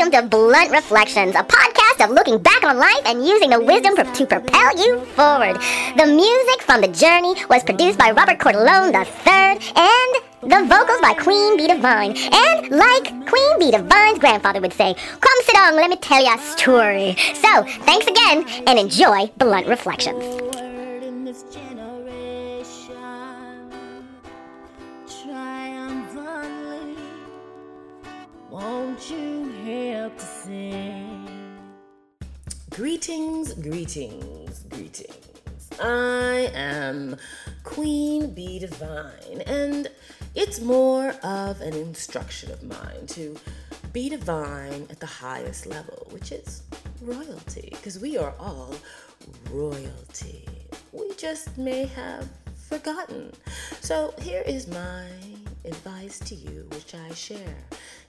welcome to Blunt Reflections, a podcast of looking back on life and using the wisdom to propel you forward. The music from The Journey was produced by Robert Corleone III, and the vocals by Queen Bee Divine. And like Queen Bee Divine's grandfather would say, Come sit down, let me tell you a story. So, thanks again, and enjoy Blunt Reflections. To sing? Greetings, greetings, greetings. I am Queen Bee Divine, and it's more of an instruction of mine to be divine at the highest level, which is royalty, because we are all royalty. We just may have forgotten. So here is my advice to you, which I share.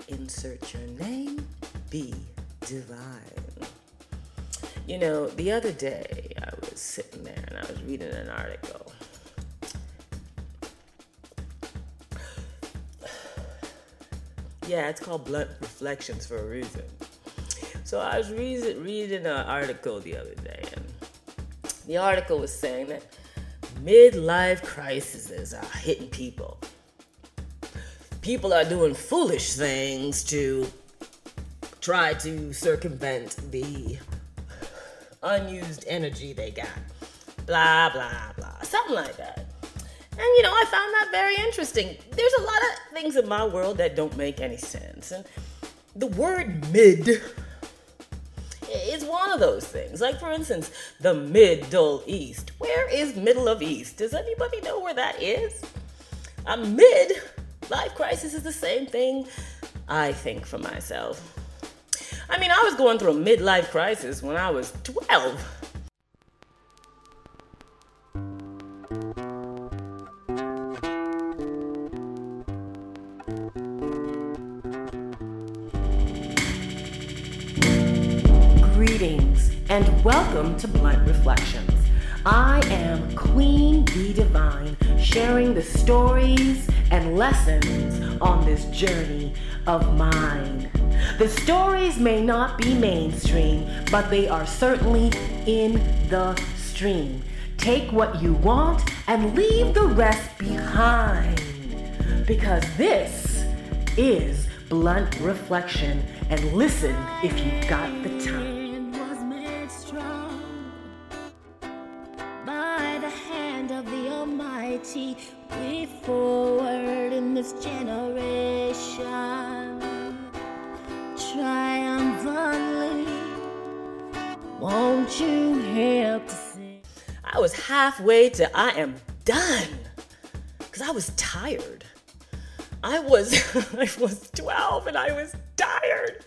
Insert your name, be divine. You know, the other day I was sitting there and I was reading an article. Yeah, it's called Blunt Reflections for a reason. So I was reading, reading an article the other day, and the article was saying that midlife crises are hitting people. People are doing foolish things to try to circumvent the unused energy they got. Blah, blah, blah. Something like that. And you know, I found that very interesting. There's a lot of things in my world that don't make any sense. And the word mid is one of those things. Like, for instance, the Middle East. Where is Middle of East? Does anybody know where that is? A mid life crisis is the same thing, I think, for myself. I mean, I was going through a midlife crisis when I was 12. Greetings and welcome to Blunt Reflections. I am Queen Bee Divine, sharing the stories and lessons on this journey of mine. The stories may not be mainstream, but they are certainly in the stream. Take what you want and leave the rest behind. Because this is Blunt Reflection, and listen if you've got the time. We forward in this generation, triumphantly. Won't you help to sing? I was halfway to I am done because I was tired. I was I was 12 and I was tired.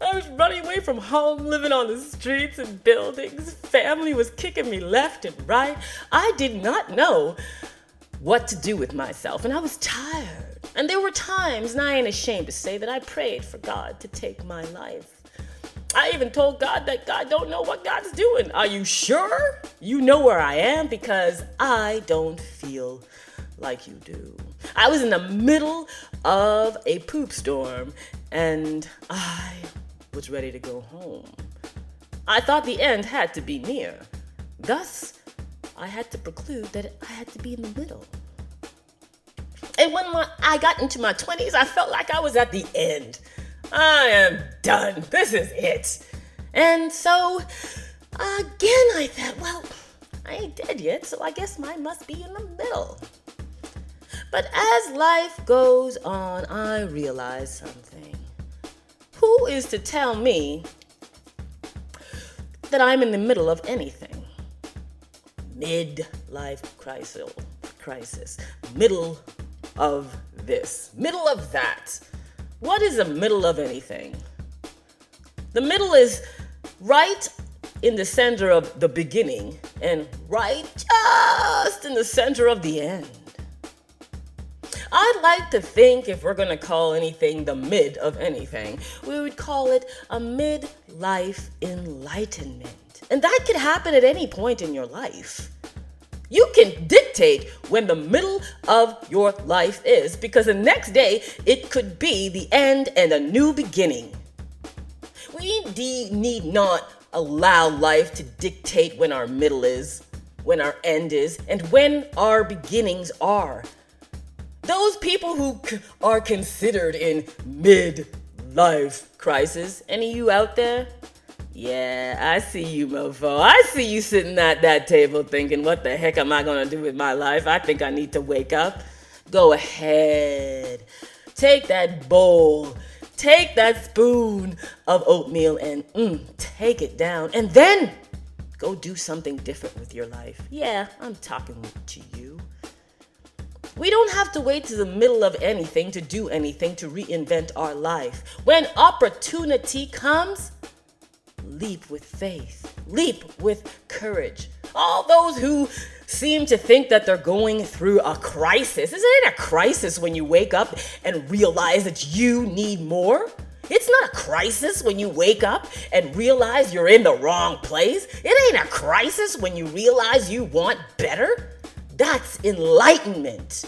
I was running away from home, living on the streets and buildings. Family was kicking me left and right. I did not know what to do with myself, and I was tired. And there were times, and I ain't ashamed to say that I prayed for God to take my life. I even told God that God don't know what God's doing. Are you sure? You know where I am because I don't feel like you do. I was in the middle of a poop storm and I was ready to go home. I thought the end had to be near. Thus, I had to preclude that I had to be in the middle. And when my, I got into my 20s, I felt like I was at the end. I am done. This is it. And so, again, I thought, well, I ain't dead yet, so I guess mine must be in the middle. But as life goes on, I realize something. Who is to tell me that I'm in the middle of anything? Mid-life crisis, crisis, middle of this, middle of that. What is the middle of anything? The middle is right in the center of the beginning and right just in the center of the end. I'd like to think if we're going to call anything the mid of anything, we would call it a midlife enlightenment. And that could happen at any point in your life. You can dictate when the middle of your life is because the next day it could be the end and a new beginning. We need not allow life to dictate when our middle is, when our end is, and when our beginnings are. Those people who are considered in mid-life crisis, any of you out there? Yeah, I see you, mofo. I see you sitting at that table thinking, what the heck am I gonna do with my life? I think I need to wake up. Go ahead. Take that bowl, take that spoon of oatmeal and mm, take it down. And then go do something different with your life. Yeah, I'm talking to you. We don't have to wait to the middle of anything to do anything to reinvent our life. When opportunity comes, leap with faith, leap with courage. All those who seem to think that they're going through a crisis. Isn't it a crisis when you wake up and realize that you need more? It's not a crisis when you wake up and realize you're in the wrong place. It ain't a crisis when you realize you want better. That's enlightenment.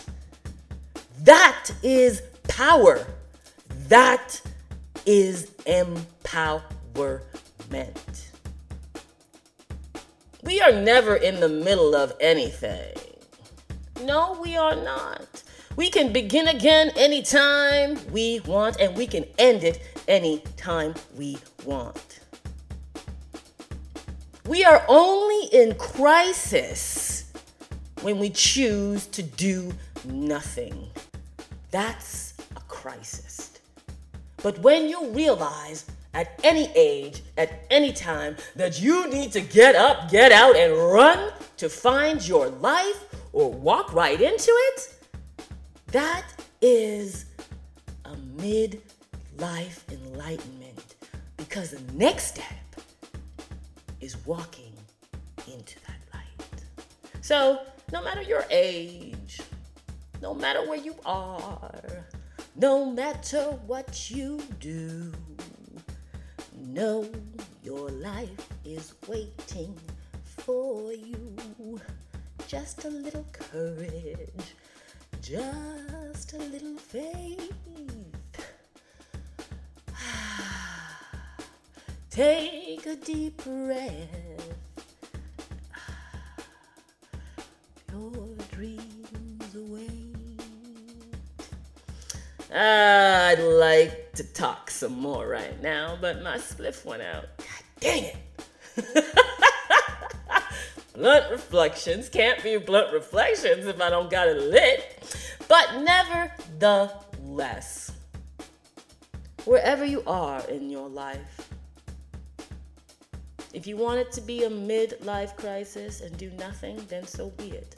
That is power. That is empowerment. We are never in the middle of anything. No, we are not. We can begin again anytime we want, and we can end it anytime we want. We are only in crisis when we choose to do nothing. That's a crisis. But when you realize at any age, at any time, that you need to get up, get out, and run to find your life or walk right into it, that is a midlife enlightenment. Because the next step is walking into that light. So, no matter your age, no matter where you are, no matter what you do, know your life is waiting for you. Just a little courage, just a little faith. Take a deep breath. Your dreams await. Ah, I'd like to talk some more right now, but my spliff went out. God dang it. blunt reflections can't be blunt reflections if I don't got it lit. But nevertheless, wherever you are in your life, if you want it to be a midlife crisis and do nothing, then so be it.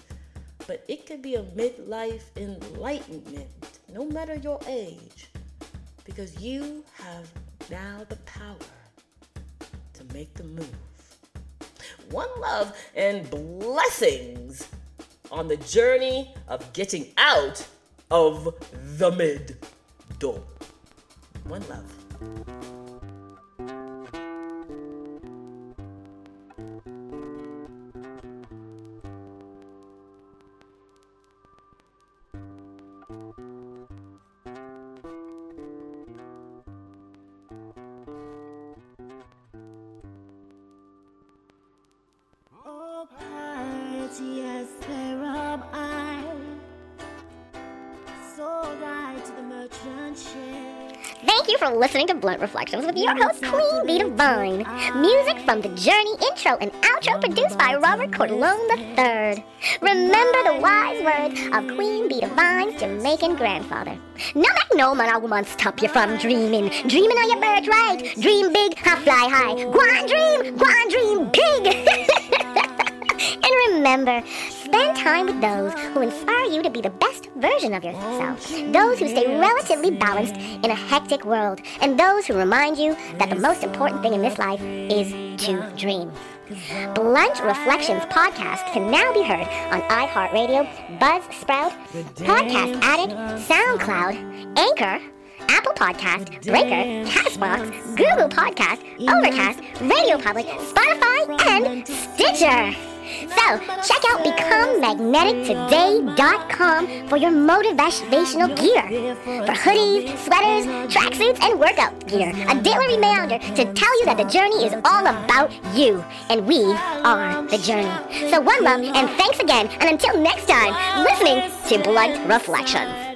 But it could be a midlife enlightenment, no matter your age, because you have now the power to make the move. One love and blessings on the journey of getting out of the mid door. One love. I sold I to the merchant ship. Thank you for listening to Blunt Reflections with your host, Queen Bee Divine. Music from The Journey intro and outro produced by Robert Corleone III. Remember the wise words of Queen Bee Divine's Jamaican grandfather. No make no man or woman stop you from dreaming. Dreaming on your birthright. Dream big, ha fly high. Go on dream, go on dream big. And remember, spend time with those who inspire you to be the best version of yourself. Those who stay relatively balanced in a hectic world. And those who remind you that the most important thing in this life is to dream. Blunt Reflections podcast can now be heard on iHeartRadio, Buzzsprout, Podcast Addict, SoundCloud, Anchor, Apple Podcast, Breaker, Castbox, Google Podcast, Overcast, Radio Public, Spotify, and Stitcher. So, check out BecomeMagneticToday.com for your motivational gear. For hoodies, sweaters, tracksuits, and workout gear. A daily reminder to tell you that the journey is all about you, and we are the journey. So, one love, and thanks again, and until next time, listening to Blunt Reflections.